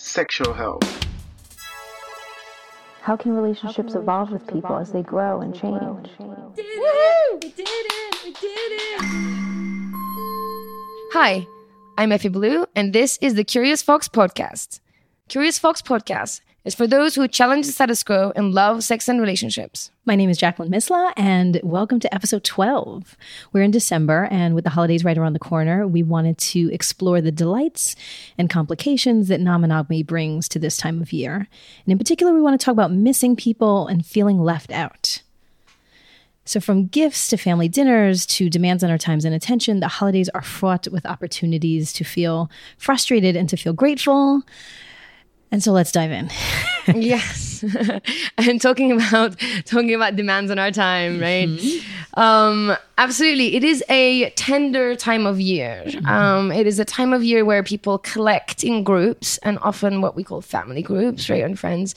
sexual health. How can relationships evolve with people as they grow and change? Hi, I'm Effy Blue, and this is the Curious Fox podcast. Curious Fox podcast is for those who challenge the status quo in love, sex, and relationships. My name is Jacqueline Misla, and welcome to episode 12. We're in December, and with the holidays right around the corner, we wanted to explore the delights and complications that non monogamy brings to this time of year. And in particular, we want to talk about missing people and feeling left out. So, from gifts to family dinners to demands on our times and attention, the holidays are fraught with opportunities to feel frustrated and to feel grateful. And so let's dive in. yes, and talking about talking about demands on our time, right? Um, absolutely, it is a tender time of year. Um, it is a time of year where people collect in groups, and often what we call family groups, right, and friends.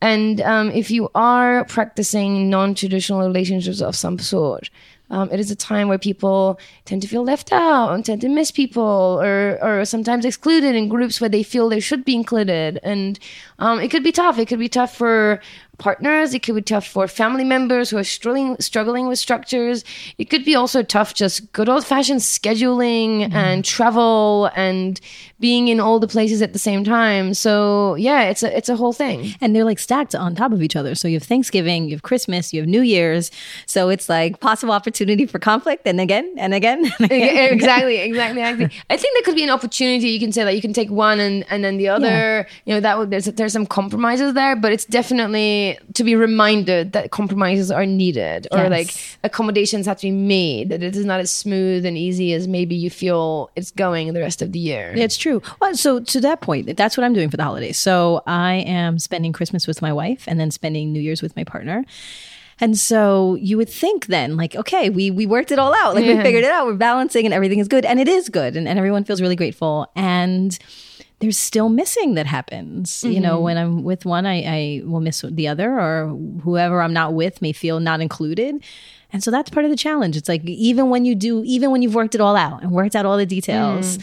And um, if you are practicing non-traditional relationships of some sort. Um, it is a time where people tend to feel left out and tend to miss people or, or sometimes excluded in groups where they feel they should be included. And um, it could be tough. It could be tough for partners. It could be tough for family members who are struggling, struggling with structures. It could be also tough just good old fashioned scheduling mm-hmm. and travel and being in all the places at the same time. So yeah, it's a, it's a whole thing. And they're like stacked on top of each other. So you have Thanksgiving, you have Christmas, you have New Year's. So it's like possible opportunity for conflict and again and again. And again. exactly, exactly, exactly. I think there could be an opportunity. You can say that you can take one and, and then the other. You know that would, there's there's some compromises there, but it's definitely to be reminded that compromises are needed or Yes. like accommodations have to be made. That it is not as smooth and easy as maybe you feel it's going the rest of the year. It's true. Well, so to that point, that's what I'm doing for the holidays. So I am spending Christmas with my wife and then spending New Year's with my partner. And so you would think then, like, okay, we we worked it all out. Like we figured it out. We're balancing and everything is good. And it is good. And, and everyone feels really grateful. And there's still missing that happens. You know, when I'm with one, I, I will miss the other, or whoever I'm not with may feel not included. And so that's part of the challenge. It's like even when you do, even when you've worked it all out and worked out all the details,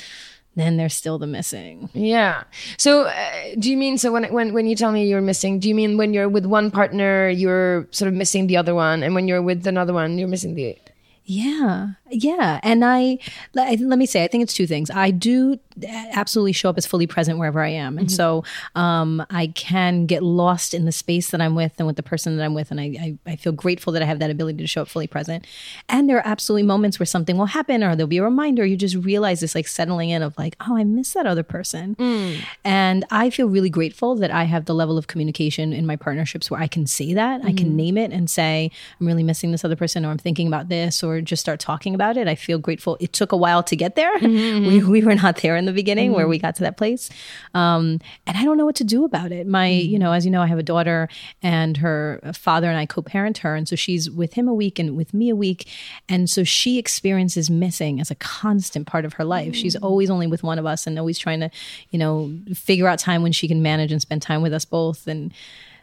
then there's still the missing. Yeah. So, uh, do you mean so when when when you tell me you're missing? Do you mean when you're with one partner, you're sort of missing the other one, and when you're with another one, you're missing the? Yeah. Yeah. And I, let, let me say, I think it's two things. I do uh, absolutely show up as fully present wherever I am. And mm-hmm. so um, I can get lost in the space that I'm with and with the person that I'm with. And I, I, I feel grateful that I have that ability to show up fully present. And there are absolutely moments where something will happen or there'll be a reminder. You just realize this like settling in of like, oh, I miss that other person. Mm. And I feel really grateful that I have the level of communication in my partnerships where I can say that. I can mm. name it and say, I'm really missing this other person, or I'm thinking about this, or just start talking about it. I feel grateful. It took a while to get there. Mm-hmm. We, we were not there in the beginning where we mm-hmm. got to that place. Um, and I don't know what to do about it. My, you mm-hmm. know, as you know, I have a daughter and her father and I co parent her. And so she's with him a week and with me a week. And so she experiences missing as a constant part of her life. She's always only with one of us and always trying to, you know, figure out time when she can manage and spend time with us both. And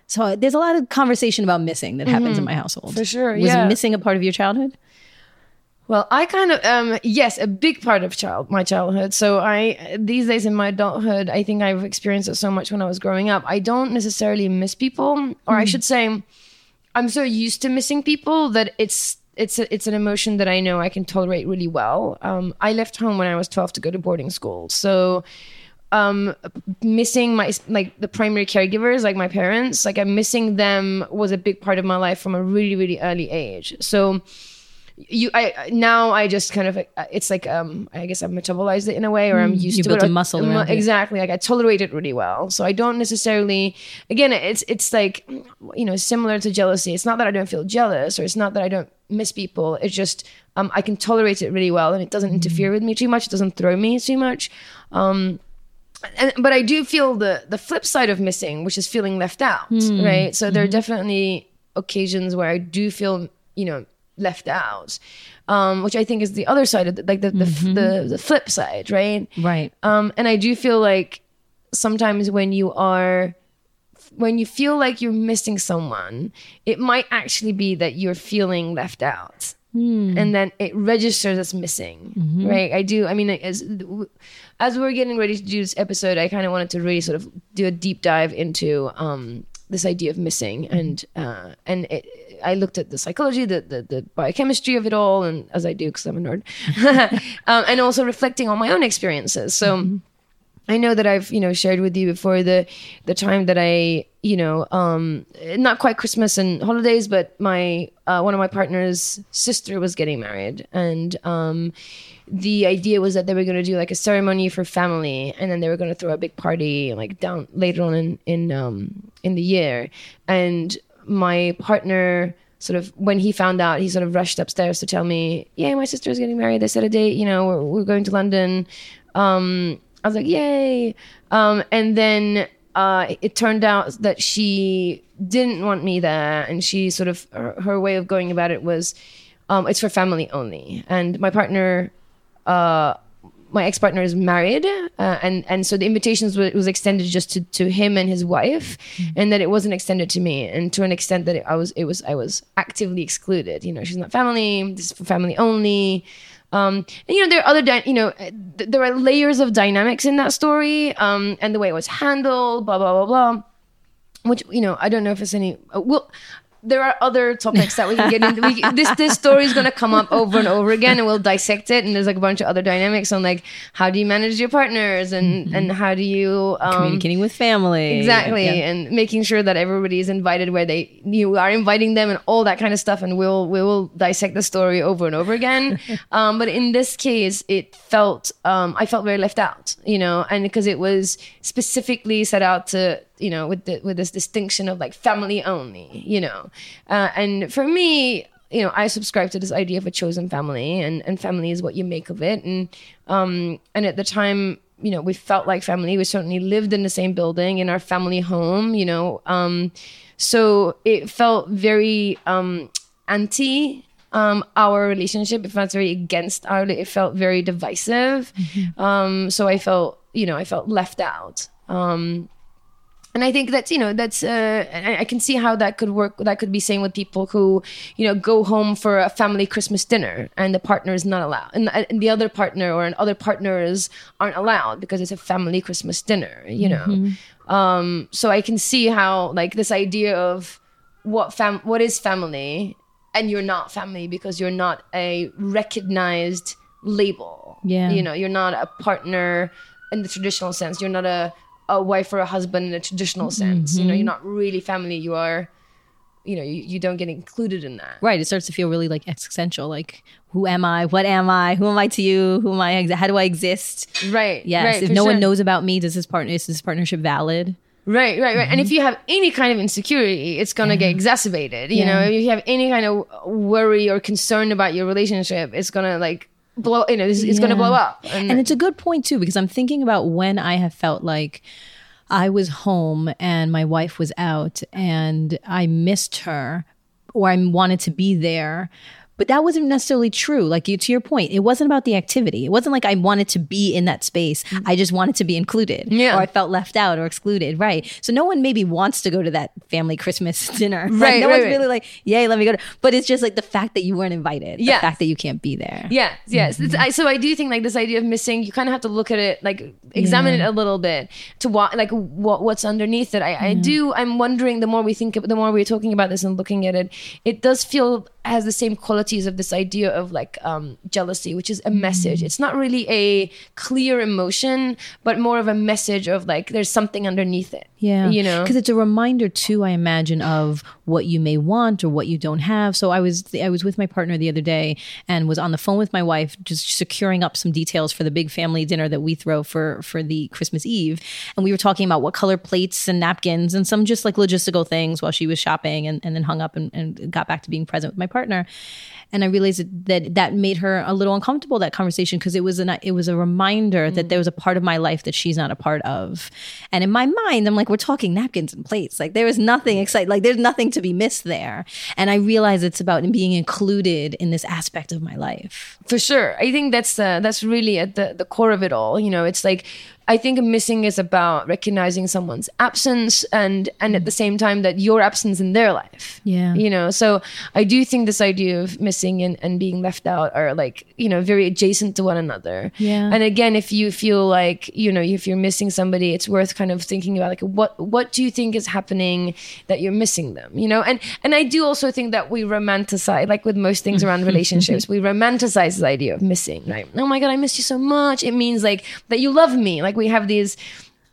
so there's a lot of conversation about missing that happens in my household. For sure, Was yeah. missing a part of your childhood? Well, I kind of um yes, a big part of child my childhood. So I these days in my adulthood, I think I've experienced it so much when I was growing up. I don't necessarily miss people, or I should say, I'm so used to missing people that it's it's a, it's an emotion that I know I can tolerate really well. Um, I left home when I was 12 to go to boarding school, so um missing my like the primary caregivers like my parents like i'm missing them was a big part of my life from a really really early age so you i now i just kind of it's like um i guess i've metabolized it in a way or i'm used you to built it. a muscle around it. exactly like i tolerate it really well. So i don't necessarily again it's it's like you know similar to jealousy. It's not that i don't feel jealous or it's not that i don't miss people. It's just um i can tolerate it really well and it doesn't interfere with me too much. It doesn't throw me too much. Um and, but I do feel the the flip side of missing, which is feeling left out, right? So there are definitely occasions where I do feel, you know, left out, um, which I think is the other side of the, like the the, the the flip side, right? Right. Um, and I do feel like sometimes when you are when you feel like you're missing someone, it might actually be that you're feeling left out. And then it registers as missing, right? I do. I mean, as as we we're getting ready to do this episode, I kind of wanted to really sort of do a deep dive into um, this idea of missing, and uh, and it, I looked at the psychology, the, the the biochemistry of it all, and as I do because I'm a nerd, um, and also reflecting on my own experiences. So. I know that I've you know shared with you before the the time that I you know um not quite Christmas and holidays but my uh, one of my partner's sister was getting married and um the idea was that they were going to do like a ceremony for family and then they were going to throw a big party like down later on in in um in the year and my partner sort of when he found out he sort of rushed upstairs to tell me yeah my sister is getting married they set a date you know we're, we're going to london um I was like, yay. Um, and then uh, it turned out that she didn't want me there. And she sort of, her, her way of going about it was, um, it's for family only. And my partner, uh, my ex partner is married, uh, and and so the invitations was, was extended just to, to him and his wife, and that it wasn't extended to me, and to an extent that it, I was it was I was actively excluded. You know, she's not family. This is for family only. Um, and you know there are other dy- you know th- there are layers of dynamics in that story, um, and the way it was handled, blah blah blah blah. Which you know I don't know if it's any. Uh, well, there are other topics that we can get into. We, this this story is going to come up over and over again, and we'll dissect it. And there's like a bunch of other dynamics on like how do you manage your partners, and and how do you um, Communicating with family. exactly, Yeah. and making sure that everybody is invited where they you are inviting them, and all that kind of stuff. And we'll we will dissect the story over and over again. um, but in this case, it felt um, I felt very left out, you know, and because it was specifically set out to you know with the with this distinction of like family only you know? Uh, and for me you know i subscribe to this idea of a chosen family and and family is what you make of it. And um and at the time you know we felt like family. We certainly lived in the same building in our family home you know? Um so it felt very um anti um our relationship. It felt very against our it felt very divisive. Um so i felt you know i felt left out. Um and I think that's you know that's uh, I can see how that could work. That could be same with people who you know go home for a family Christmas dinner and the partner is not allowed, and, and the other partner or other partners aren't allowed because it's a family Christmas dinner. You know, um, so I can see how like this idea of what fam what is family, and you're not family because you're not a recognized label. Yeah. you know, you're not a partner in the traditional sense. You're not a a wife or a husband in a traditional sense. You know, you're not really family. You are, you know, you, you don't get included in that. Right. It starts to feel really like existential. Like, who am I? What am I? Who am I to you? Who am I? Ex- How do I exist? Right. Yes. Right, if no one knows about me, does this partner is this partnership valid? Right, right, right. Mm-hmm. And if you have any kind of insecurity, it's gonna get exacerbated. You know, if you have any kind of worry or concern about your relationship, it's gonna like blow. You know, it's, it's gonna blow up. And it's a good point too, because I'm thinking about when I have felt like I was home and my wife was out and I missed her or I wanted to be there. But that wasn't necessarily true. Like you, to your point, it wasn't about the activity. It wasn't like I wanted to be in that space. I just wanted to be included, Yeah. or I felt left out or excluded. Right. So no one maybe wants to go to that family Christmas dinner. Like, Right, no right, one's right. really like, "Yay, let me go." to But it's just like the fact that you weren't invited. Yeah. The fact that you can't be there. Yes, yes. Mm-hmm. I, so I do think like this idea of missing, you kind of have to look at it, like examine it a little bit to what, like what what's underneath it. I, I do. I'm wondering. The more we think, the more we're talking about this and looking at it, it does feel has the same qualities of this idea of like um, jealousy, which is a Mm. message. It's not really a clear emotion, but more of a message of like there's something underneath it. Yeah. you know. Because it's a reminder too, I imagine, of what you may want or what you don't have. So I was I was with my partner the other day and was on the phone with my wife, just securing up some details for the big family dinner that we throw for for the Christmas Eve. And we were talking about what color plates and napkins and some just like logistical things while she was shopping and, and then hung up and, and got back to being present with my partner. And I realized that that, made her a little uncomfortable that conversation because it was an it was a reminder that there was a part of my life that she's not a part of, and in my mind I'm like we're talking napkins and plates. Like there is nothing exciting like there's nothing to be missed there, and I realize it's about being included in this aspect of my life. for sure. I think that's uh, that's really at the, the core of it all. You know it's like i think missing is about recognizing someone's absence and and at the same time that your absence in their life. Yeah. you know so i do think this idea of missing and, and being left out are like you know very adjacent to one another. Yeah. and again if you feel like you know if you're missing somebody it's worth kind of thinking about like what what do you think is happening that you're missing them you know? And and i do also think that we romanticize like with most things around relationships we romanticize this idea of missing right? Oh my god i miss you so much. It means like that you love me. Like we have these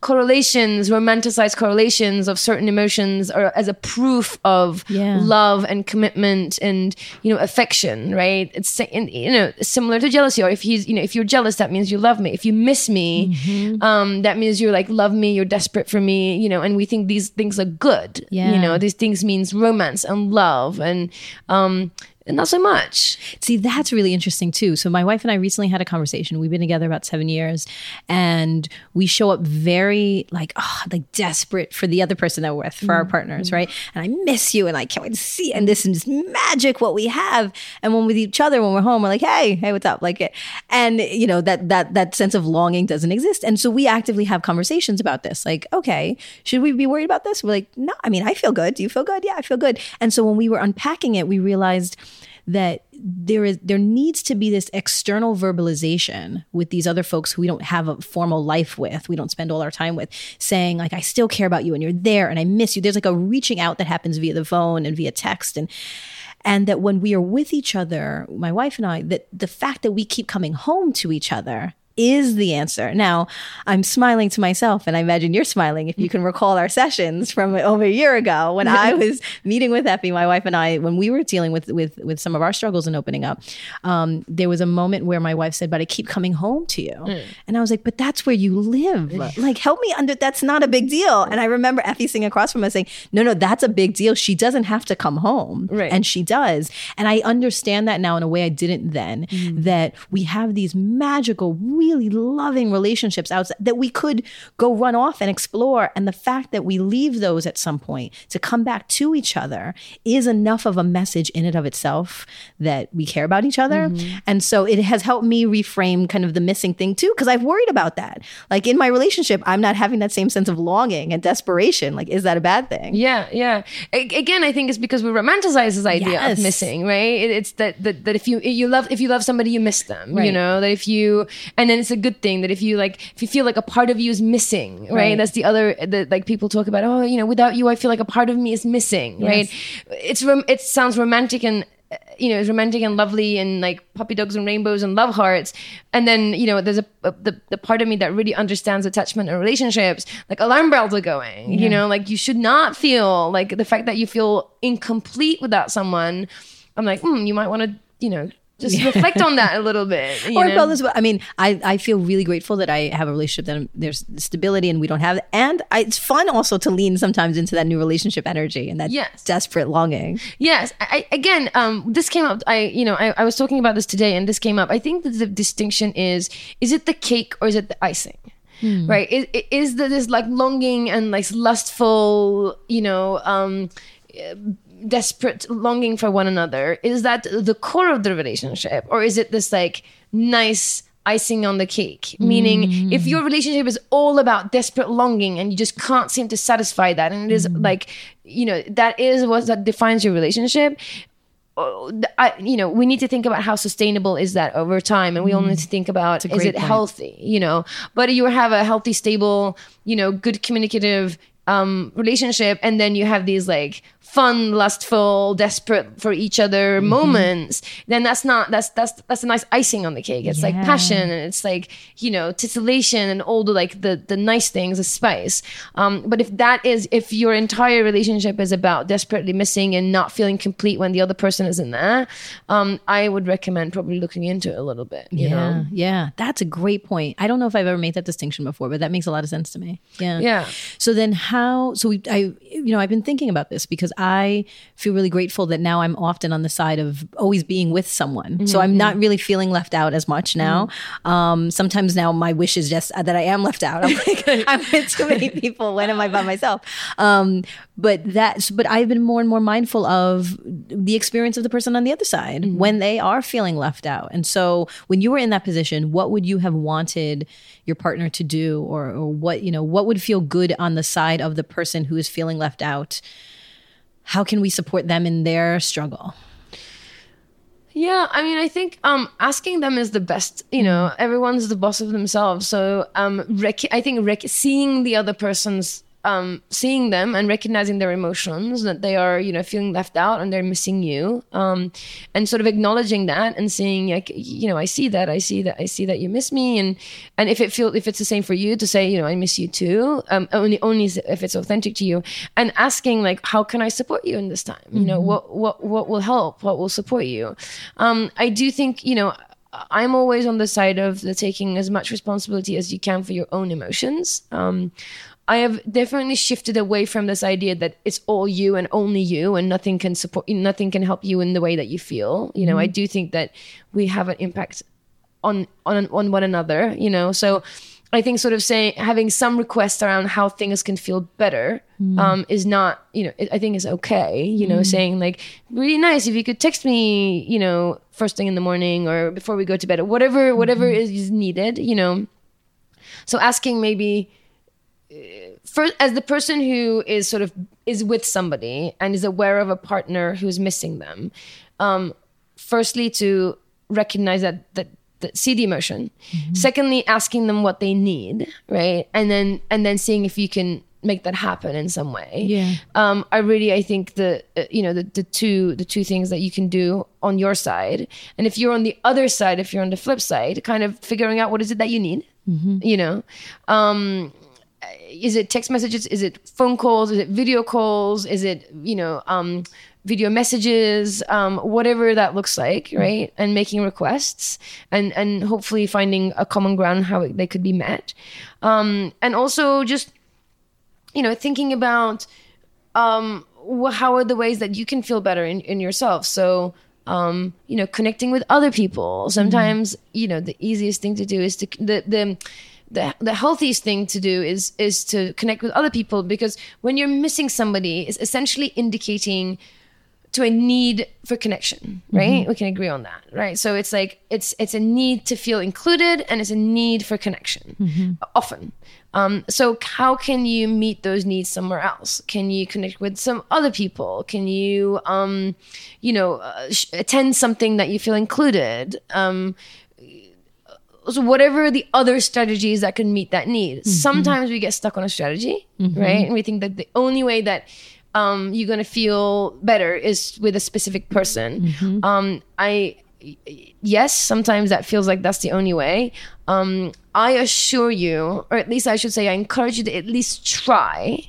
correlations romanticized correlations of certain emotions or as a proof of Yeah. love and commitment and you know affection right it's and, you know similar to jealousy or if he's you know if you're jealous that means you love me if you miss me Mm-hmm. um that means you're like love me you're desperate for me you know and we think these things are good Yeah. you know these things means romance and love and um and not so much See, that's really interesting too. So, my wife and I recently had a conversation. We've been together about seven years, and we show up very like, oh, like desperate for the other person that we're with, for our mm-hmm. partners, right? Mm-hmm. And I miss you, and I can't wait to see. And this is magic what we have. And when with each other, when we're home, we're like, hey, hey, what's up? Like, and you know that that that sense of longing doesn't exist. And so we actively have conversations about this. Like, okay, should we be worried about this? We're like, no. I mean, I feel good. Do you feel good? Yeah, I feel good. And so when we were unpacking it, we realized that there is there needs to be this external verbalization with these other folks who we don't have a formal life with we don't spend all our time with saying like i still care about you and you're there and i miss you. There's like a reaching out that happens via the phone and via text and and that when we are with each other my wife and i that the fact that we keep coming home to each other is the answer. Now, I'm smiling to myself, and I imagine you're smiling if you can recall our sessions from over a year ago when I was meeting with Effy, my wife and I, when we were dealing with with with some of our struggles and opening up. Um, there was a moment where my wife said, "But I keep coming home to you," and I was like, "But that's where you live. Like, help me under. That's not a big deal." And I remember Effy sitting across from us saying, "No, no, that's a big deal. She doesn't have to come home, Right. and she does." And I understand that now in a way I didn't then. That we have these magical, really loving relationships outside that we could go run off and explore. And the fact that we leave those at some point to come back to each other is enough of a message in and of itself that we care about each other. Mm-hmm. And so it has helped me reframe kind of the missing thing too, because I've worried about that. Like in my relationship, I'm not having that same sense of longing and desperation. Like, is that a bad thing? Yeah, yeah. Again, I think it's because we romanticize this idea Yes. of missing, right? It, it's that, that that if you you love if you love somebody, you miss them. You know that if you and then it's a good thing that if you like if you feel like a part of you is missing, right? Right. That's the other that like people talk about. Oh, you know, without you, I feel like a part of me is missing, right? It's rom- it sounds romantic and. You know, it's romantic and lovely, and like puppy dogs and rainbows and love hearts. And then, you know, there's a, a the, the part of me that really understands attachment and relationships. Like alarm bells are going. You know, like you should not feel like the fact that you feel incomplete without someone. I'm like, hmm, you might want to, you know, just reflect on that a little bit. You or know? I mean, I, I feel really grateful that I have a relationship that I'm- there's stability and we don't have, and I, it's fun also to lean sometimes into that new relationship energy and that Yes. desperate longing. Yes. I, I- again, um, this came up. I, you know, I, I was talking about this today, and this came up. I think that the distinction is: is it the cake or is it the icing? Right? Is, is there this like longing and like lustful, you know, um, desperate longing for one another? Is that the core of the relationship, or is it this like nice? icing on the cake meaning if your relationship is all about desperate longing and you just can't seem to satisfy that and it is like you know that is what that defines your relationship oh, I, you know, we need to think about how sustainable is that over time, and we all need to think about is it point. healthy? You know, but you have a healthy, stable, you know, good communicative um, relationship, and then you have these like fun, lustful, desperate for each other Mm-hmm. moments. Then that's not that's that's that's a nice icing on the cake. It's like passion, and it's like you know titillation, and all the like the the nice things, the spice. Um, but if that is if your entire relationship is about desperately missing and not feeling complete when the other person isn't there, um, I would recommend probably looking into it a little bit. You yeah, know. yeah, that's a great point. I don't know if I've ever made that distinction before, but that makes a lot of sense to me. Yeah, Yeah. So then, how? So we, I you know, I've been thinking about this because I feel really grateful that now I'm often on the side of always being with someone. So I'm not really feeling left out as much now. Um, sometimes now my wish is just that I am left out. I'm like, I'm with too many people. When am I by myself? Um, but that's, but I've been more and more mindful of the experience of the person on the other side when they are feeling left out. And so when you were in that position, what would you have wanted your partner to do or, or what, you know, what would feel good on the side of the person who is feeling left out? How can we support them in their struggle? Yeah, I mean, I think um, asking them is the best. You know, everyone's the boss of themselves. So um, rec- I think rec- seeing the other person's, um, seeing them and recognizing their emotions, that they are, you know, feeling left out and they're missing you, um, and sort of acknowledging that and saying, like, you know, I see that, I see that, I see that you miss me, and and if it feels, if it's the same for you, to say, you know, I miss you too. Um, only only if it's authentic to you, and asking like, how can I support you in this time? You know, what what what will help? What will support you? Um, I do think, you know, I'm always on the side of the taking as much responsibility as you can for your own emotions. Um, I have definitely shifted away from this idea that it's all you and only you, and nothing can support, you, nothing can help you in the way that you feel. You know, I mm-hmm. do think that we have an impact on on on one another. You know, so I think sort of saying having some requests around how things can feel better mm. um, is not, you know, I think is okay. You know, mm. saying like really nice if you could text me, you know, first thing in the morning or before we go to bed or whatever whatever mm-hmm. is needed. You know, so asking maybe first as the person who is sort of is with somebody and is aware of a partner who's missing them um firstly to recognize that that, that see the emotion. Secondly asking them what they need right? And then and then seeing if you can make that happen in some way. Yeah. um i really i think the uh, you know the, the two the two things that you can do on your side. And if you're on the other side if you're on the flip side kind of figuring out what is it that you need you know? Um is it text messages? Is it phone calls? Is it video calls? Is it you know um video messages? Um whatever that looks like right? And making requests and and hopefully finding a common ground how they could be met. Um and also just you know thinking about um how are the ways that you can feel better in, in yourself? So um you know connecting with other people. Sometimes you know the easiest thing to do is to the the the, the healthiest thing to do is is to connect with other people because when you're missing somebody it's essentially indicating to a need for connection right? We can agree on that right? So it's like it's it's a need to feel included and it's a need for connection often. Um, so how can you meet those needs somewhere else? Can you connect with some other people? Can you um, you know uh, sh- attend something that you feel included? Um, so whatever the other strategies that can meet that need. Sometimes we get stuck on a strategy right? And we think that the only way that um, you're going to feel better is with a specific person. Um, i yes sometimes that feels like that's the only way. Um, i assure you or at least i should say i encourage you to at least try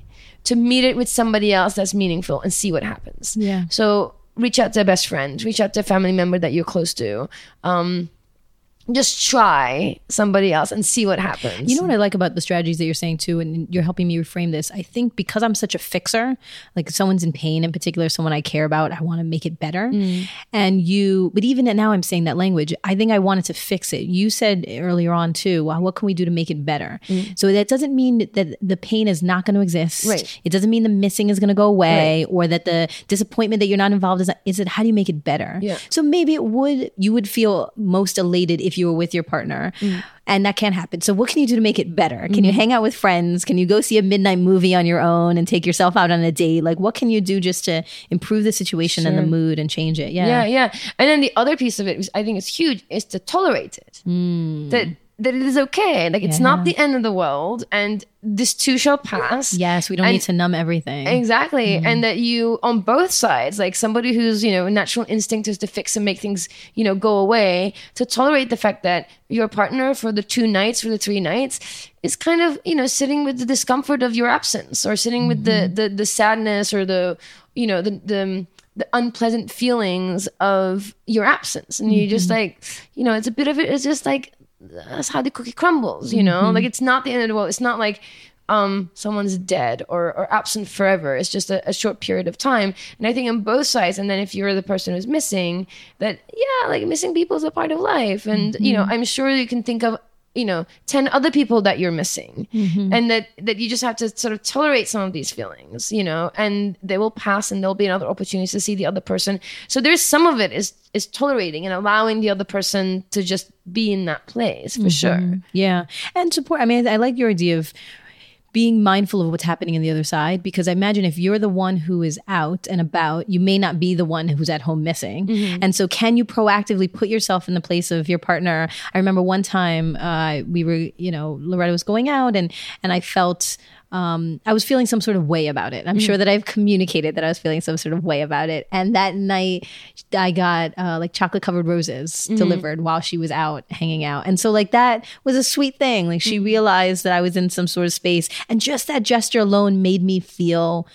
to meet it with somebody else that's meaningful and see what happens. Yeah. so reach out to a best friend reach out to a family member that you're close to. Um, just try somebody else and see what happens You know what I like about the strategies that you're saying too, and you're helping me reframe this. I think because I'm such a fixer, like someone's in pain in particular, someone I care about, I want to make it better. Mm. And you, but even now I'm saying that language, I think I wanted to fix it. You said earlier on too, well, what can we do to make it better? Mm. So that doesn't mean that the pain is not going to exist. Right. It doesn't mean the missing is going to go away or that the disappointment that you're not involved is, is it, how do you make it better? Yeah. So maybe it would, you would feel most elated if you were with your partner. Mm. And that can't happen. So what can you do to make it better? Can you mm. hang out with friends? Can you go see a midnight movie on your own and take yourself out on a date? Like what can you do just to improve the situation and the mood and change it? Yeah. yeah yeah and then the other piece of it i think is huge is to tolerate it hmm. that that it is okay like it's not the end of the world and this too shall pass Yes, we don't And- need to numb everything. Exactly. Mm-hmm. And that you, on both sides, like somebody whose, you know, natural instinct is to fix and make things, you know, go away, to tolerate the fact that your partner for the two nights, for the three nights, is kind of, you know, sitting with the discomfort of your absence or sitting with the, mm-hmm. the, the sadness or the, you know, the, the, the unpleasant feelings of your absence. And you just mm-hmm. like, you know, it's a bit of it, it's just like, that's how the cookie crumbles, you know? Like it's not the end of the world. It's not like, um, someone's dead or, or absent forever. It's just a, a short period of time. And I think on both sides, and then if you're the person who's missing, that, yeah, like missing people is a part of life. And, you know, I'm sure you can think of you know 10 other people that you're missing mm-hmm. and that that you just have to sort of tolerate some of these feelings you know and they will pass and there'll be another opportunity to see the other person so there's some of it is is tolerating and allowing the other person to just be in that place for mm-hmm. sure Yeah. And support. I mean, I like your idea of being mindful of what's happening on the other side because I imagine if you're the one who is out and about, you may not be the one who's at home missing. And so, can you proactively put yourself in the place of your partner? I remember one time uh, we were, you know, Loretta was going out and and I felt. Um, I was feeling some sort of way about it. I'm sure that I've communicated that I was feeling some sort of way about it. And that night, I got uh, like chocolate covered roses delivered while she was out hanging out. And so, like, that was a sweet thing. Like, she realized that I was in some sort of space. And just that gesture alone made me feel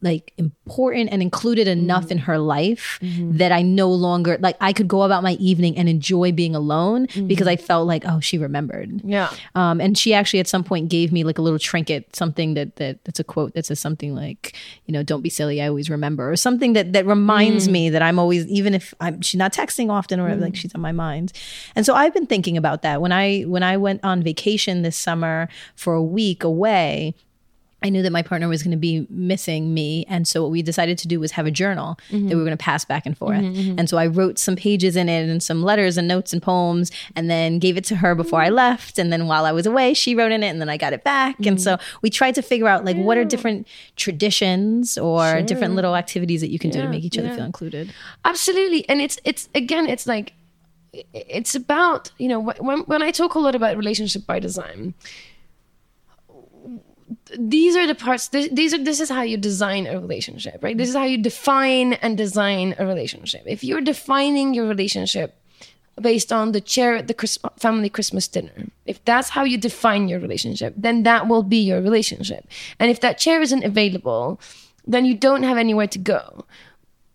like important and included enough in mm-hmm. her life mm-hmm. that I no longer like I could go about my evening and enjoy being alone mm-hmm. because I felt like oh she remembered. Yeah. Um, and she actually at some point gave me like a little trinket, something that that that's a quote that says something like, you know, "Don't be silly, I always remember," or something that that reminds mm. me that I'm always, even if I'm she's not texting often or like mm. she's on my mind. And so I've been thinking about that. When I when I went on vacation this summer for a week away. I knew that my partner was going to be missing me. And so what we decided to do was have a journal that we were going to pass back and forth. Mm-hmm, mm-hmm. And so I wrote some pages in it and some letters and notes and poems and then gave it to her before I left. And then while I was away, she wrote in it and then I got it back. And mm-hmm. so we tried to figure out like what are different traditions or different little activities that you can do to make each other feel included. absolutely and it's it's again it's like it's about you know when, when i talk a lot about relationship by design these are the parts this, these are this is how you design a relationship right? This is how you define and design a relationship. If you're defining your relationship based on the chair at the Chris- family christmas dinner if that's how you define your relationship then that will be your relationship. And if that chair isn't available then you don't have anywhere to go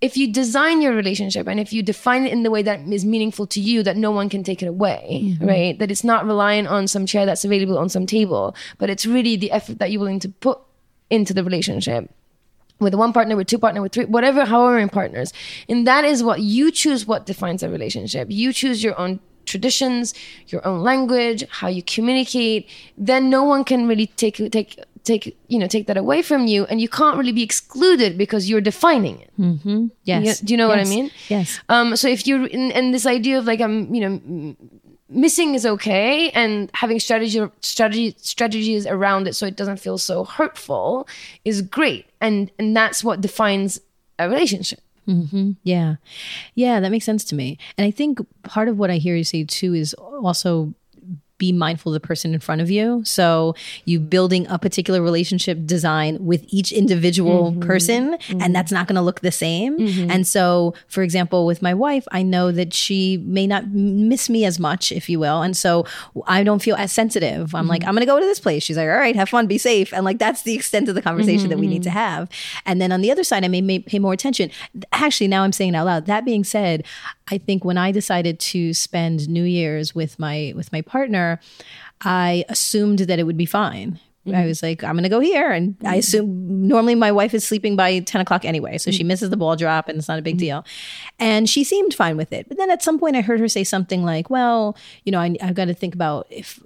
if you design your relationship and if you define it in the way that is meaningful to you that no one can take it away mm-hmm. right? That it's not reliant on some chair that's available on some table but it's really the effort that you're willing to put into the relationship with one partner with two partner with three whatever however many partners. And that is what you choose what defines a relationship. You choose your own traditions your own language how you communicate. Then no one can really take take take you know take that away from you and you can't really be excluded because you're defining it Yes. You- do you know what I mean? Yes. Um, so if you're in, and this idea of like I'm, you know, missing is okay, and having strategy strategy strategies around it so it doesn't feel so hurtful is great, and and that's what defines a relationship. Mm-hmm. Yeah. Yeah, that makes sense to me. And I think part of what I hear you say too is also be mindful of the person in front of you. So you building a particular relationship design with each individual mm-hmm. person, and mm-hmm. that's not going to look the same. Mm-hmm. And so, for example, with my wife, I know that she may not miss me as much, if you will. And so I don't feel as sensitive. I'm like, I'm going to go to this place. She's like, all right, have fun, be safe. And like, that's the extent of the conversation that we need to have. And then on the other side, I may, may pay more attention. Actually, now I'm saying it out loud. That being said, I think when I decided to spend New Year's with my with my partner, I assumed that it would be fine. I mm-hmm. was like, I'm gonna go here, and I mm-hmm. assume normally my wife is sleeping by 10 o'clock anyway, so she mm-hmm. misses the ball drop, and it's not a big deal. And she seemed fine with it. But then at some point, I heard her say something like, "Well, you know, I, I've got to think about if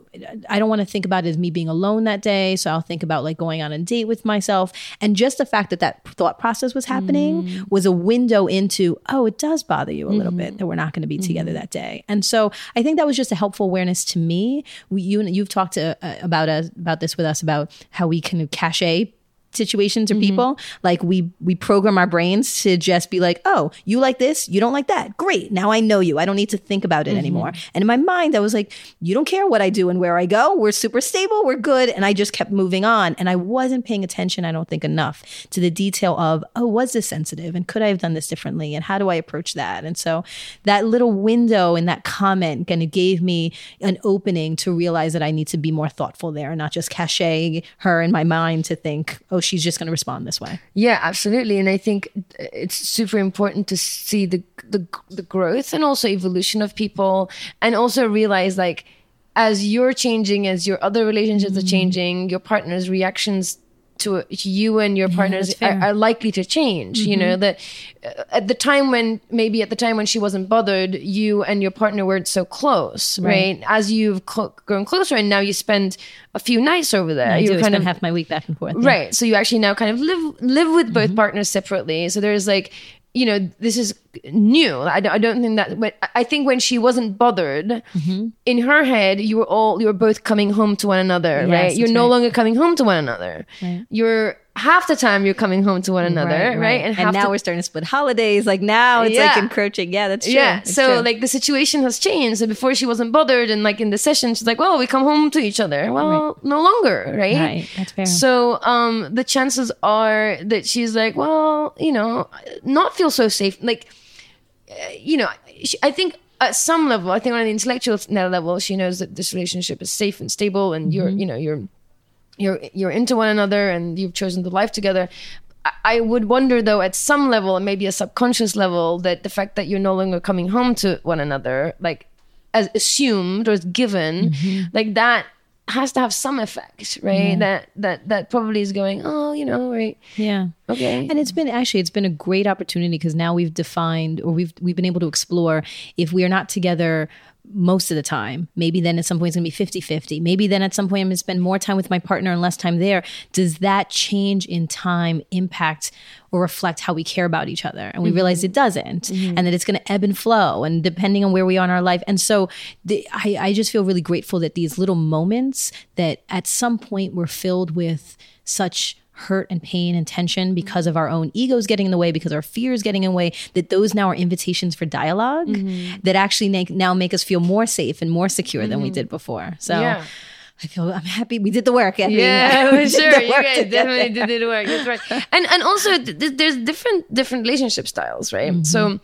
I don't want to think about it as me being alone that day, so I'll think about like going on a date with myself." And just the fact that that thought process was happening mm. was a window into, oh, it does bother you a little bit mm-hmm. that we're not going to be together mm-hmm. that day. And so I think that was just a helpful awareness to me. We, you you've talked to, uh, about us about this with us about how we can cache situations or mm-hmm. people like we we program our brains to just be like oh you like this you don't like that. Great now i know you. I don't need to think about it mm-hmm. anymore. And in my mind i was like you don't care what i do and where i go. We're super stable we're good. And i just kept moving on and i wasn't paying attention i don't think enough to the detail of oh was this sensitive? And could i have done this differently? And how do i approach that? And so that little window in that comment kind of gave me an opening to realize that i need to be more thoughtful there and not just cache her in my mind to think oh she's just going to respond this way Yeah, absolutely. And I think it's super important to see the, the the growth and also evolution of people and also realize like as you're changing, as your other relationships Mm-hmm. are changing, your partner's reactions to, to you and your partners. Mm-hmm. are, are likely to change. You know that uh, at the time when maybe at the time when she wasn't bothered, you and your partner weren't so close, right? As you've cl- grown closer, and now you spend a few nights over there, I you're kind spend of half my week back and forth. yeah. right so you actually now kind of live live with Mm-hmm. both partners separately so there's like you know this is new i don't, I don't think that but i think when she wasn't bothered Mm-hmm. in her head you were all you were both coming home to one another Yes, right you're no right. longer coming home to one another you're half the time you're coming home to one another right, And, half now the- we're starting to split holidays. Like now it's like encroaching. Yeah, that's true. yeah It's so true. like the situation has changed so before she wasn't bothered and like in the session she's like well we come home to each other well no longer right Right, that's fair. so um the chances are that she's like well you know not feel so safe like you know i think at some level i think on an intellectual level she knows that this relationship is safe and stable and you're Mm-hmm. you know you're you're you're into one another and you've chosen the life together. I- would wonder though at some level and maybe a subconscious level that the fact that you're no longer coming home to one another, like as assumed or as given, like that has to have some effect, right? That that that probably is going, oh, you know, right? yeah. Okay. And it's been actually it's been a great opportunity because now we've defined or we've we've been able to explore if we are not together most of the time, maybe then at some point it's gonna be 50-50. Maybe then at some point I'm gonna spend more time with my partner and less time there. Does that change in time impact or reflect how we care about each other? And we mm-hmm. realize it doesn't, mm-hmm. and that it's gonna ebb and flow and depending on where we are in our life. And so the, I, I just feel really grateful that these little moments that at some point were filled with such hurt and pain and tension because of our own egos getting in the way, because our fears getting in the way, that those now are invitations for dialog Mm-hmm. that actually make, now make us feel more safe and more secure than we did before. So Mm-hmm. Yeah. I feel I'm happy we did the work. Effy. Yeah, for sure. You guys definitely did the work. That's right. And and also th- th- there's different different relationship styles, right? Mm-hmm. So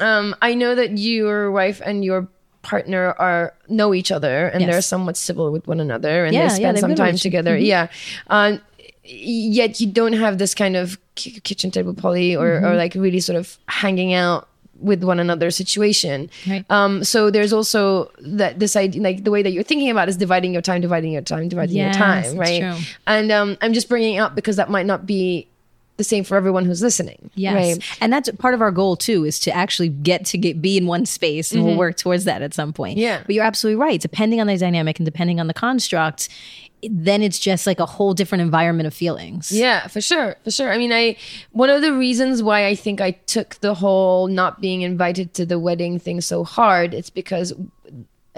um I know that your wife and your partner are know each other and Yes. they're somewhat civil with one another and Yeah, they spend they've some time together. Mm-hmm. Yeah. Um yet you don't have this kind of ki- kitchen table poly or Mm-hmm. or like really sort of hanging out with one another situation. Right. Um, so there's also that this idea, like the way that you're thinking about is dividing your time, dividing your time, dividing Yes, your time, right? true. And um, I'm just bringing it up because that might not be the same for everyone who's listening. Yes. Right? And that's part of our goal too, is to actually get to get be in one space and we'll work towards that at some point. Mm-hmm. Yeah. But you're absolutely right. Depending on the dynamic and depending on the construct, then it's just like a whole different environment of feelings. Yeah, for sure, for sure. I mean, I one of the reasons why I think I took the whole not being invited to the wedding thing so hard, it's because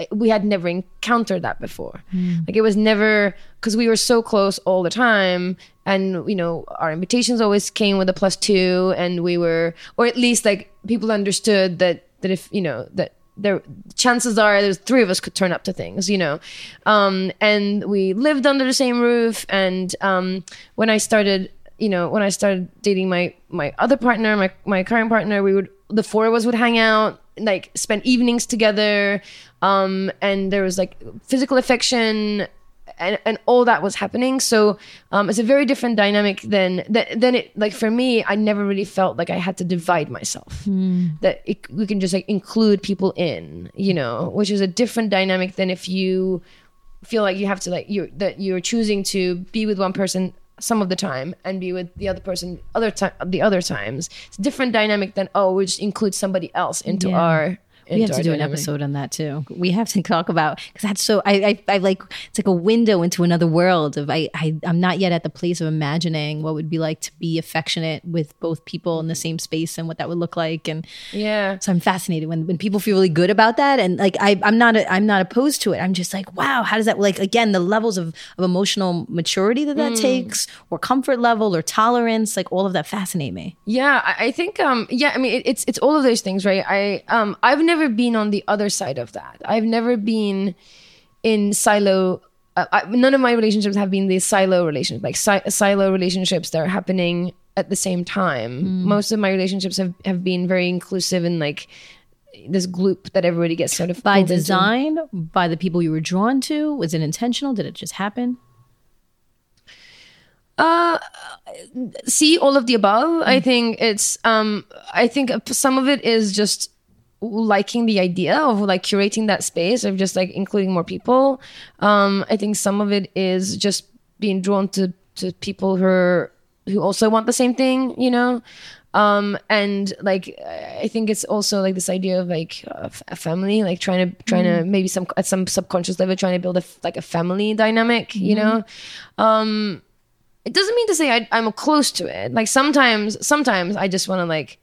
we had never encountered that before. Hmm. Like it was never because we were so close all the time, and you know our invitations always came with a plus two, and we were, or at least like people understood that that if you know that there chances are there's three of us could turn up to things you know? Um and we lived under the same roof and um when i started you know when i started dating my my other partner my my current partner we would the four of us would hang out like spend evenings together um and there was like physical affection and, and all that was happening. So um, it's a very different dynamic than that then it like for me i never really felt like i had to divide myself. That it, we can just like include people in you know which is a different dynamic than if you feel like you have to like you that you're choosing to be with one person some of the time and be with the other person other time the other times. It's a different dynamic than oh we just include somebody else into Yeah. our We have to do an episode on that too. We have to talk about because that's so. I, I I like it's like a window into another world of I, I I'm not yet at the place of imagining what would be like to be affectionate with both people in the same space and what that would look like. And yeah so I'm fascinated when when people feel really good about that and like I I'm not a, I'm not opposed to it. I'm just like wow, how does that like again the levels of of emotional maturity that that takes or comfort level or tolerance like all of that fascinate me. Yeah, I, I think um yeah, I mean it, it's it's all of those things, right? I um I've never been on the other side of that. I've never been in silo uh, I, none of my relationships have been these silo relationships, like si- silo relationships that are happening at the same time. Most of my relationships have, have been very inclusive and like this group that everybody gets sort of By pulled into. design, by the people you were drawn to, was it intentional? Did it just happen? Uh, see all of the above i think it's um i think some of it is just liking the idea of like curating that space of just like including more people. Um, I think some of it is just being drawn to to people who are, who also want the same thing, you know. Um, and like I think it's also like this idea of like a, family, like trying to trying to maybe some at some subconscious level trying to build a f- like a family dynamic, you know. Um, it doesn't mean to say I, I'm close to it. Like sometimes, sometimes I just want to like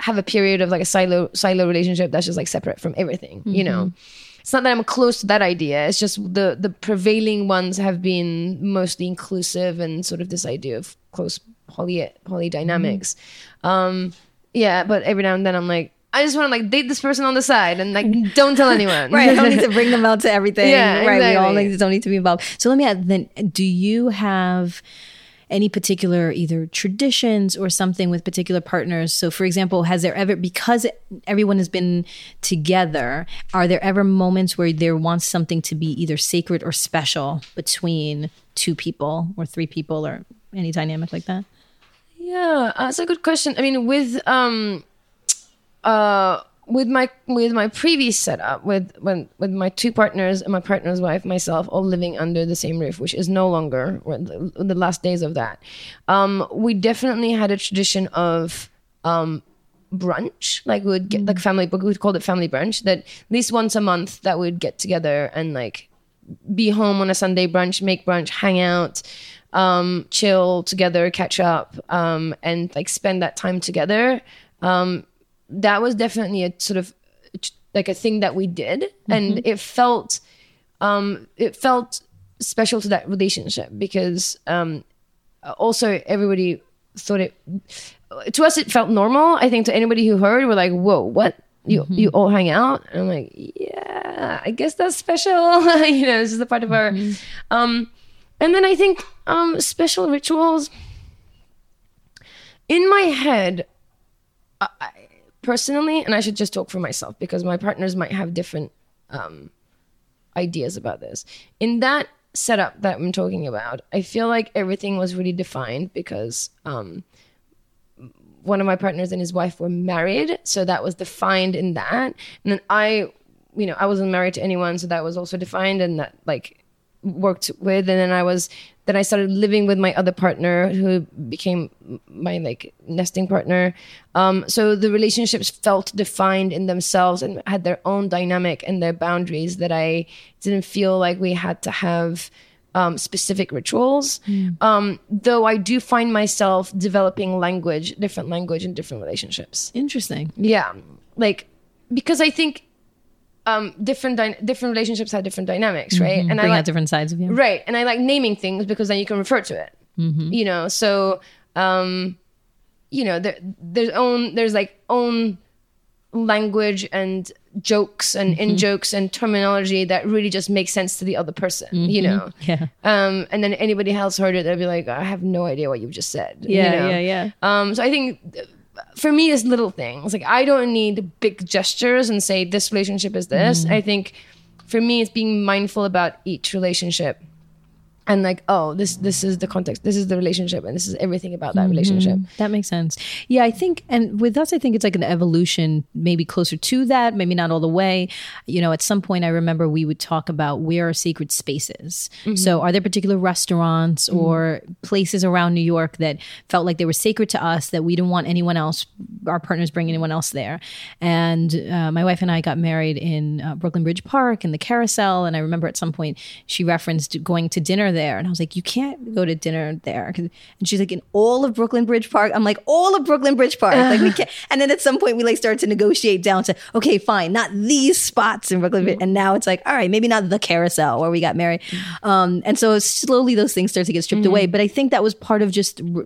have a period of like a silo silo relationship that's just like separate from everything. You know, it's not that I'm close to that idea. It's just the the prevailing ones have been mostly inclusive and sort of this idea of close poly poly dynamics. Um, yeah, but every now and then I'm like. I just want to like date this person on the side and like don't tell anyone. Right. I don't need to bring them out to everything. Yeah, right. We all exactly. need- don't need to be involved. So let me add then do you have any particular either traditions or something with particular partners? So for example, has there ever because everyone has been together, are there ever moments where there wants something to be either sacred or special between two people or three people or any dynamic like that? Yeah, that's a good question. I mean, with um, uh, with my with my previous setup, with when with my two partners and my partner's wife, myself, all living under the same roof, which is no longer the, the last days of that. Um, we definitely had a tradition of um brunch like we would get like family but we would call it family brunch that at least once a month that we'd get together and like be home on a Sunday brunch, make brunch, hang out, um, chill together, catch up, um, and like spend that time together. Um, that was definitely a sort of like a thing that we did, and it felt um, it felt special to that relationship because um, also everybody thought it to us it felt normal. I think to anybody who heard, we're like, "Whoa, what?" You you all hang out, and I'm like, yeah, I guess that's special. you know, this is a part of our. Um, and then I think um, special rituals. In my head, I, I- personally, and I should just talk for myself because my partners might have different um, ideas about this. In that setup that I'm talking about, I feel like everything was really defined because um, one of my partners and his wife were married, so that was defined in that. And then I, you know, I wasn't married to anyone, so that was also defined, and that like worked with. And then I was, then I started living with my other partner, who became my like nesting partner. Um, so the relationships felt defined in themselves and had their own dynamic and their boundaries that I didn't feel like we had to have um, specific rituals. Um, though I do find myself developing language, different language in different relationships. Interesting. Yeah, like because I think um, different different relationships have different dynamics, right? And Bring I out like different sides of you. right, and I like naming things because then you can refer to it. You know, so um, you know, there there's own there's like own language and jokes and in jokes and terminology that really just makes sense to the other person. You know, Yeah. um, and then anybody else heard it, they'll be like, I have no idea what you've just said. you Yeah, know? yeah, yeah. Um, so I think for me, it's little things. Like I don't need big gestures and say this relationship is this. Mm-hmm. I think for me, it's being mindful about each relationship and like, oh, this this is the context, this is the relationship, and this is everything about that relationship. That makes sense. Yeah, I think, and with us, I think it's like an evolution, maybe closer to that, maybe not all the way. You know, at some point, I remember we would talk about where are sacred spaces. So, are there particular restaurants or places around New York that felt like they were sacred to us that we didn't want anyone else, our partners, bring anyone else there? And uh, my wife and I got married in uh, Brooklyn Bridge Park in the Carousel, and I remember at some point she referenced going to dinner there, and I was like, "You can't go to dinner there. and she's like, "In all of Brooklyn Bridge Park." I'm like, "All of Brooklyn Bridge Park." Like we can't. And then at some point we like start to negotiate down to, okay, fine, not these spots in Brooklyn, Bridge. and now it's like, all right, maybe not the Carousel where we got married. Um, and so slowly those things start to get stripped away. But I think that was part of just. r-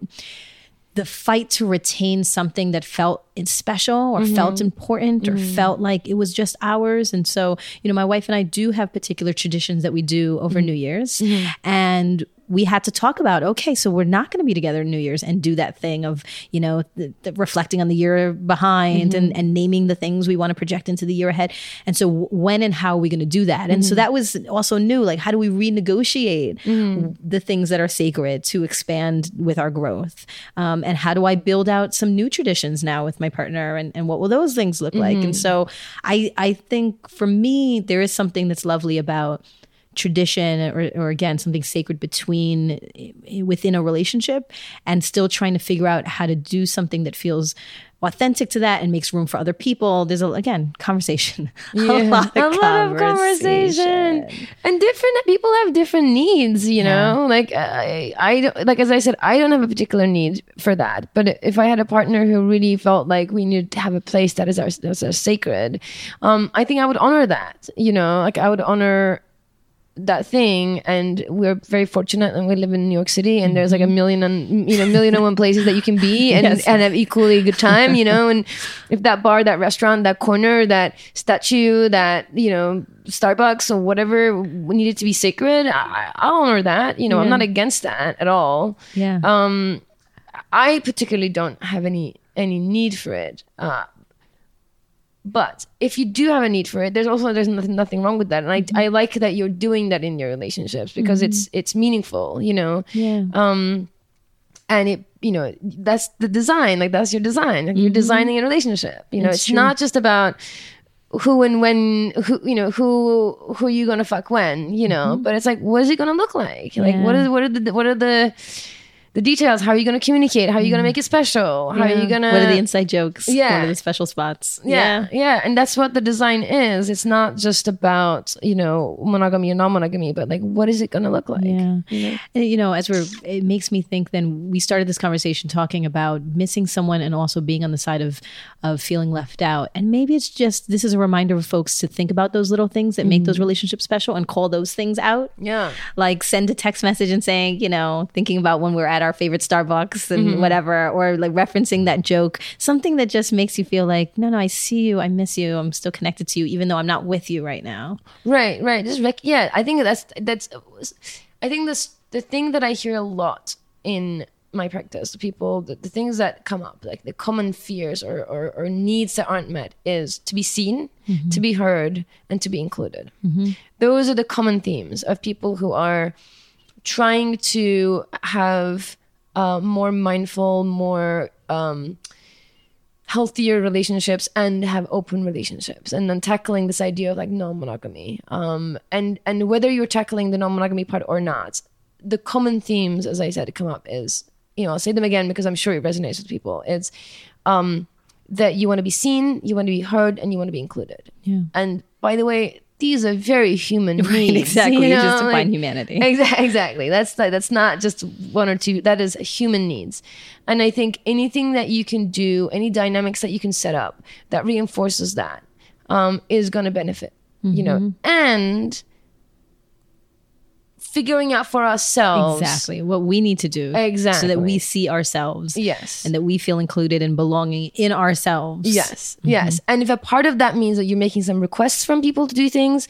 the fight to retain something that felt special or mm-hmm. felt important or mm-hmm. felt like it was just ours. And so, you know, my wife and I do have particular traditions that we do over mm-hmm. New Year's. And we had to talk about okay, so we're not going to be together New Year's and do that thing of you know the, the reflecting on the year behind and mm-hmm. and naming the things we want to project into the year ahead. And so when and how are we going to do that? And so mm-hmm. that was also new. Like how do we renegotiate mm-hmm. the things that are sacred to expand with our growth? Um, and how do I build out some new traditions now with my partner? And and what will those things look like? And so I I think for me there is something that's lovely about tradition or, or again something sacred between within a relationship and still trying to figure out how to do something that feels authentic to that and makes room for other people. There's a again conversation. A lot of, a lot of conversation. and different people have different needs you know? Like I, I don't like as i said i don't have a particular need for that. But if i had a partner who really felt like we need to have a place that is our, that's our sacred um i think i would honor that you know? Like i would honor that thing and we're very fortunate and we live in New York City and there's like a million and you know million and one places that you can be and, Yes. and have equally good time you know and if that bar that restaurant that corner that statue that you know Starbucks or whatever needed to be sacred I, I'll honor that you know I'm not against that at all. Yeah. Um I particularly don't have any any need for it. Uh but if you do have a need for it there's also there's nothing, nothing wrong with that. And I, mm-hmm. I like that you're doing that in your relationships because it's mm-hmm. it's meaningful you know? Yeah. Um and it you know that's the design like that's your design. Like you're mm-hmm. designing a relationship you know? It's, not just about who and when who you know who who you gonna fuck when you know? But it's like what is it gonna look like? Like what is what are the what are the the details how are you gonna communicate how are you gonna mm. make it special how are you gonna what are the inside jokes Yeah. what are the special spots yeah, yeah, and that's what the design is. It's not just about you know monogamy or non-monogamy, but like what is it going to look like? Yeah. And, you know, as we're, it makes me think then we started this conversation talking about missing someone and also being on the side of, of feeling left out. And maybe it's just, this is a reminder of folks to think about those little things that make those mm. relationships special and call those things out. Yeah. Like send a text message and saying, you know, thinking about when we're at our favorite Starbucks and mm-hmm. whatever, or like referencing that joke, something that just makes you feel like, no, no, I see you. I miss you. I'm still connected to you, even though I'm not with you right now. Right, right. Just rec- yeah, I think that's that's. I think this the thing that I hear a lot in my practice, the people, the, the things that come up, like the common fears or, or, or needs that aren't met, is to be seen, mm-hmm. to be heard, and to be included. Mm-hmm. Those are the common themes of people who are trying to have uh, more mindful, more um, healthier relationships and have open relationships and then tackling this idea of like non-monogamy. Um and and whether you're tackling the non-monogamy part or not the common themes as i said come up is you know i'll say them again because i'm sure it resonates with people. It's um that you want to be seen you want to be heard and you want to be included. Yeah. and by the way these are very human needs exactly. you You just know, define like- humanity. Exactly. Exactly. That's like, that's not just one or two. That is human needs, and I think anything that you can do, any dynamics that you can set up that reinforces that, um, is going to benefit. You know, Mm-hmm. and figuring out for ourselves Exactly what we need to do. Exactly. So that we see ourselves. Yes. And that we feel included and belonging in ourselves. Yes, Mm-hmm. yes. And if a part of that means that you're making some requests from people to do things,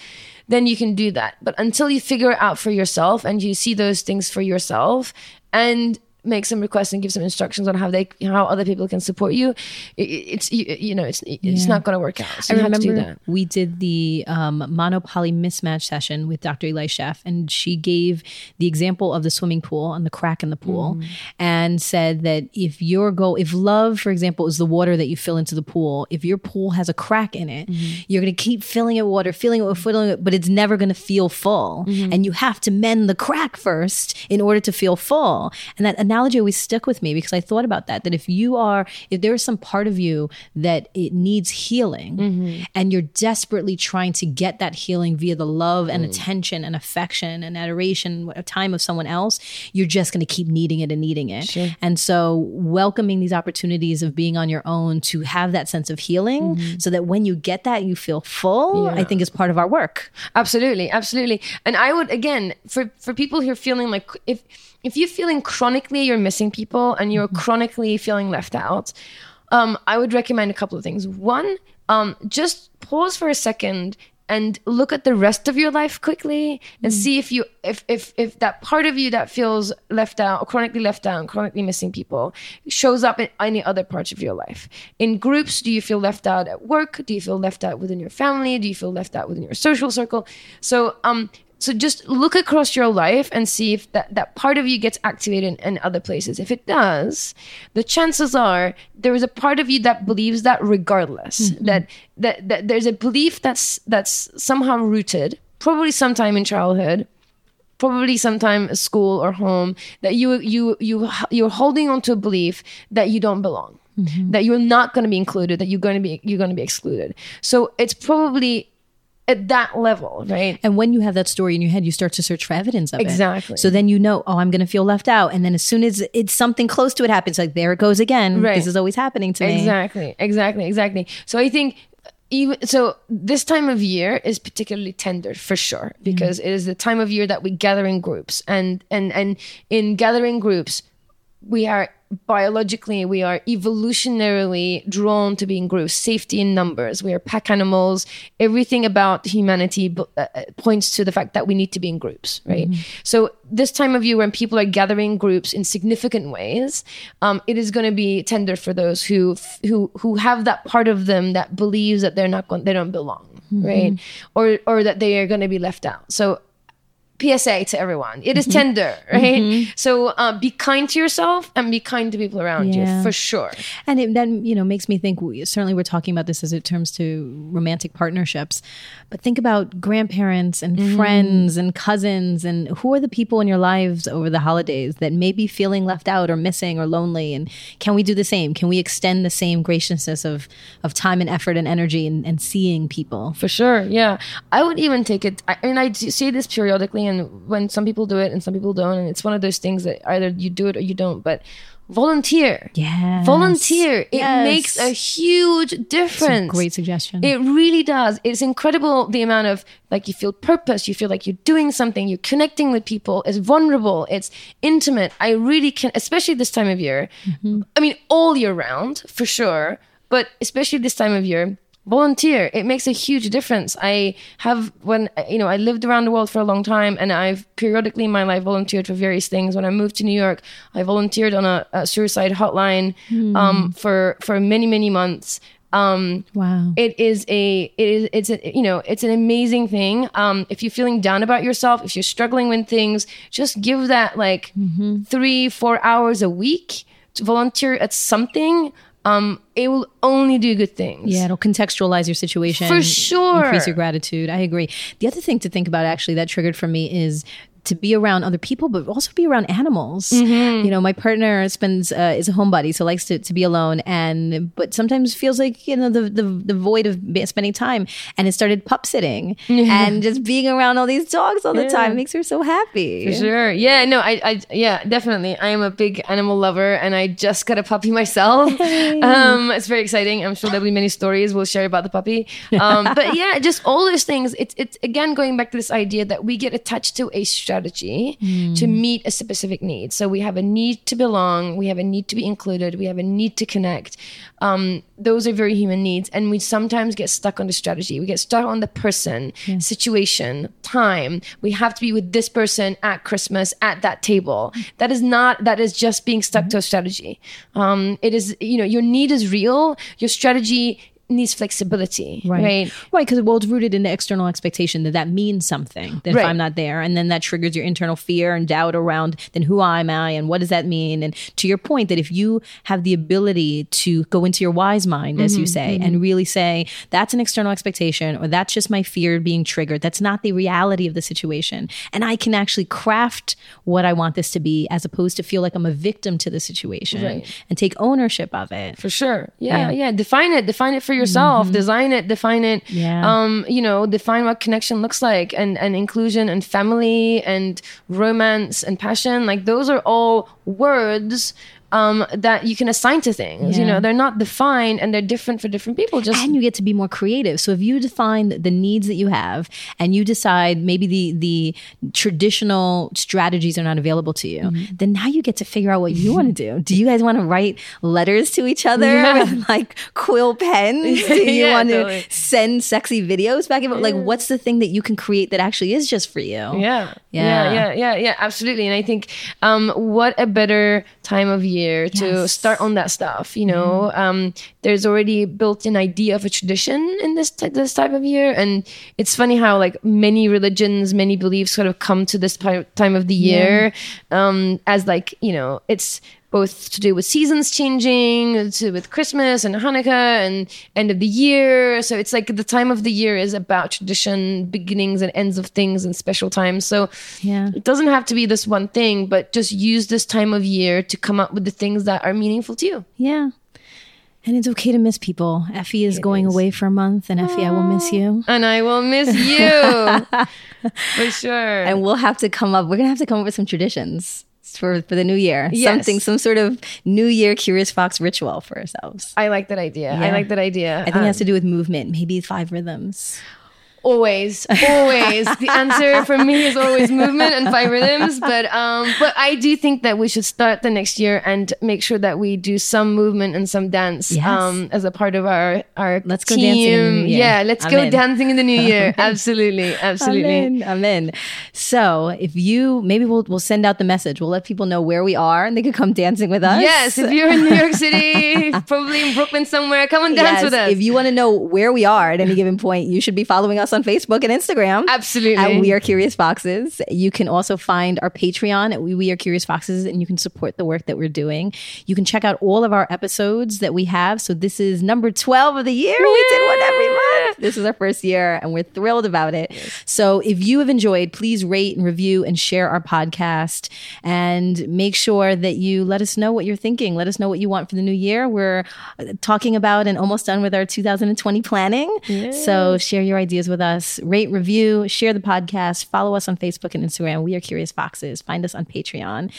then you can do that. But until you figure it out for yourself and you see those things for yourself and make some requests and give some instructions on how they how other people can support you, it's you, you know it's it's Yeah. not going to work out. So I you have to remember we did the um, monopoly mismatch session with Dr. Eli Sheff, and she gave the example of the swimming pool and the crack in the pool, Mm. and said that if your goal, if love, for example, is the water that you fill into the pool, if your pool has a crack in it, Mm-hmm. you're going to keep filling it with water, filling it with filling it, but it's never going to feel full, Mm-hmm. and you have to mend the crack first in order to feel full. And that analogy always stuck with me because I thought about that. That if you are, if there is some part of you that it needs healing, Mm-hmm. and you're desperately trying to get that healing via the love and Mm. attention and affection and adoration, a time of someone else, you're just going to keep needing it and needing it. And so, welcoming these opportunities of being on your own to have that sense of healing, so that when you get that, you feel full. I think is part of our work. Absolutely, absolutely. And I would again for for people who are feeling like if if you're feeling chronically you're missing people and you're chronically feeling left out, um, I would recommend a couple of things. One, um, just pause for a second and look at the rest of your life quickly and see if you if if if that part of you that feels left out or chronically left out chronically missing people shows up in any other parts of your life. In groups do you feel left out at work? Do you feel left out within your family? Do you feel left out within your social circle? So um so just look across your life and see if that, that part of you gets activated in other places. If it does, the chances are there is a part of you that believes that regardless. Mm-hmm. That, that that there's a belief that's that's somehow rooted, probably sometime in childhood, probably sometime at school or home, that you you you you're holding on to a belief that you don't belong. Mm-hmm. That you're not going to be included, that you're going to be you're going to be excluded. So it's probably at that level, right? And when you have that story in your head, you start to search for evidence of it. Exactly. So then you know, oh, I'm going to feel left out. And then as soon as it's something close to it happens, like there it goes again. Right. This is always happening to me. Exactly, exactly, exactly. So I think even so this time of year is particularly tender for sure mm-hmm. because it is the time of year that we gather in groups and and and in gathering groups we are biologically we are evolutionarily drawn to being in groups safety in numbers. We are pack animals. Everything about humanity b- uh, uh, points to the fact that we need to be in groups right? So this time of year when people are gathering groups in significant ways um, it is going to be tender for those who f- who who have that part of them that believes that they're not going they don't belong right? Or or that they are going to be left out. So PSA to everyone. It is mm-hmm. tender, right? Mm-hmm. So uh, be kind to yourself and be kind to people around Yeah. you for sure. And it then, you know, makes me think we, certainly we're talking about this as it terms to romantic partnerships, but think about grandparents and mm-hmm. friends and cousins and who are the people in your lives over the holidays that may be feeling left out or missing or lonely. And can we do the same? Can we extend the same graciousness of, of time and effort and energy and, and seeing people? For sure, yeah. I would even take it. I I mean, I do say this periodically, and when some people do it and some people don't, and it's one of those things that either you do it or you don't. But volunteer, yeah volunteer. It Yes. makes a huge It's a difference. great suggestion. It really does. It's incredible the amount of like you feel purpose, you feel like you're doing something, you're connecting with people. It's vulnerable, it's intimate. I really can, especially this time of year. Mm-hmm. I mean, all year round for sure, but especially this time of year. Volunteer. It makes a huge difference. I have when you know I lived around the world for a long time, and I've periodically in my life volunteered for various things. When I moved to New York, I volunteered on a, a suicide hotline um, for for many many months. Um, wow. it is a it is it's a you know it's an amazing thing um if you're feeling down about yourself if you're struggling with things just give that like three four hours a week to volunteer at something um it will only do good things Yeah, it'll contextualize your situation. For sure. Increase your gratitude. I agree. The other thing to think about actually that triggered for me is to be around other people, but also be around animals. Mm-hmm. You know, my partner spends uh, is a homebody, so likes to, to be alone, and but sometimes feels like you know the the, the void of spending time, and it started pup sitting and just being around all these dogs all the time makes her so happy. For sure. Yeah, no, I, I, yeah, definitely. I am a big animal lover and I just got a puppy myself. Um, it's very exciting. I'm sure there'll be many stories we'll share about the puppy. Um, but yeah, just all those things. It's, it's again going back to this idea that we get attached to a strategy to meet a specific need. So we have a need to belong, we have a need to be included, we have a need to connect. Um, those are very human needs. And we sometimes get stuck on the strategy. We get stuck on the person, situation, time. We have to be with this person at Christmas at that table. That is not, that is just being stuck to a strategy. Um, it is, you know, your need is real. Your strategy needs flexibility, right? Right. Right. Because well, it's rooted in the external expectation that that means something. That if I'm not there, and then that triggers your internal fear and doubt around then who am I and what does that mean? And to your point, that if you have the ability to go into your wise mind, as you mm-hmm, say, and mm-hmm. really say that's an external expectation or that's just my fear being triggered. That's not the reality of the situation, and I can actually craft what I want this to be, as opposed to feel like I'm a victim to the situation Right. and take ownership of it. For sure. Yeah, Yeah. yeah. Define it. Define it for yourself. Design it. Define it. Yeah. Um, you know, define what connection looks like and, and inclusion and family and romance and passion. Like those are all words um, that you can assign to things. You know, they're not defined and they're different for different people. Just and you get to be more creative. So if you define the needs that you have and you decide maybe the the traditional strategies are not available to you, Mm-hmm. then now you get to figure out what you want to do. Do you guys want to write letters to each other Yeah. with like quill pens? Do you Yeah, want to totally. send sexy videos back and forth? Like what's the thing that you can create that actually is just for you? Yeah. yeah. Yeah. Yeah. Yeah. Yeah. Absolutely. And I think um, what a better time of year to Yes. start on that stuff. You know, um, there's already built an idea of a tradition in this t- this type of year, and it's funny how like many religions, many beliefs sort of come to this time of the year um, as like you know it's both to do with seasons changing, to with Christmas and Hanukkah and end of the year. So it's like the time of the year is about tradition, beginnings and ends of things and special times. So Yeah. it doesn't have to be this one thing, but just use this time of year to come up with the things that are meaningful to you. Yeah. And it's okay to miss people. Effy is going away for a month, and Effy, I will miss you. Ah. And I will miss you for sure. and we'll have to come up. We're gonna have to come up with some traditions for for the new year. Yes. Something, some sort of New Year Curious Fox ritual for ourselves. I like that idea. I like that idea. I think it has um, to do with movement. Maybe five rhythms. Always always the answer for me is always movement and five rhythms but um but i do think that we should start the next year and make sure that we do some movement and some dance Yes. um as a part of our our Let's go team. dancing new year. yeah let's go in. dancing in the new year absolutely absolutely I'm in. So if you maybe we'll we'll send out the message. We'll let people know where we are, and they could come dancing with us. yes if you're in new york city probably in brooklyn somewhere come and dance Yes, with us If you want to know where we are at any given point, you should be following us on Facebook and Instagram. Absolutely. At We Are Curious Foxes. You can also find our Patreon at We, we Are Curious Foxes and you can support the work that we're doing. You can check out all of our episodes that we have. So this is number 12 of the year. We did one every month. This is our first year and we're thrilled about it. So if you have enjoyed, please rate and review and share our podcast and make sure that you let us know what you're thinking. Let us know what you want for the new year. We're uh, talking about and almost done with our 2020 planning. So share your ideas with us, rate, review, share the podcast, follow us on Facebook and Instagram. We are Curious Foxes. Find us on Patreon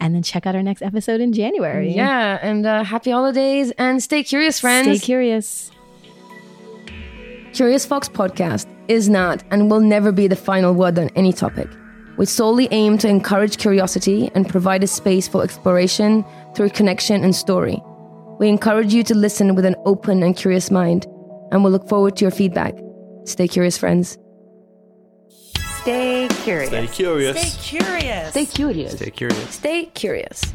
and then check out our next episode in January. yeah and uh, happy holidays and stay curious friends Stay curious. Curious Fox podcast is not and will never be the final word on any topic. We solely aim to encourage curiosity and provide a space for exploration through connection and story. We encourage you to listen with an open and curious mind, and we'll look forward to your feedback. Stay curious, friends. Stay curious. Stay curious. Stay curious. Stay curious. Stay curious.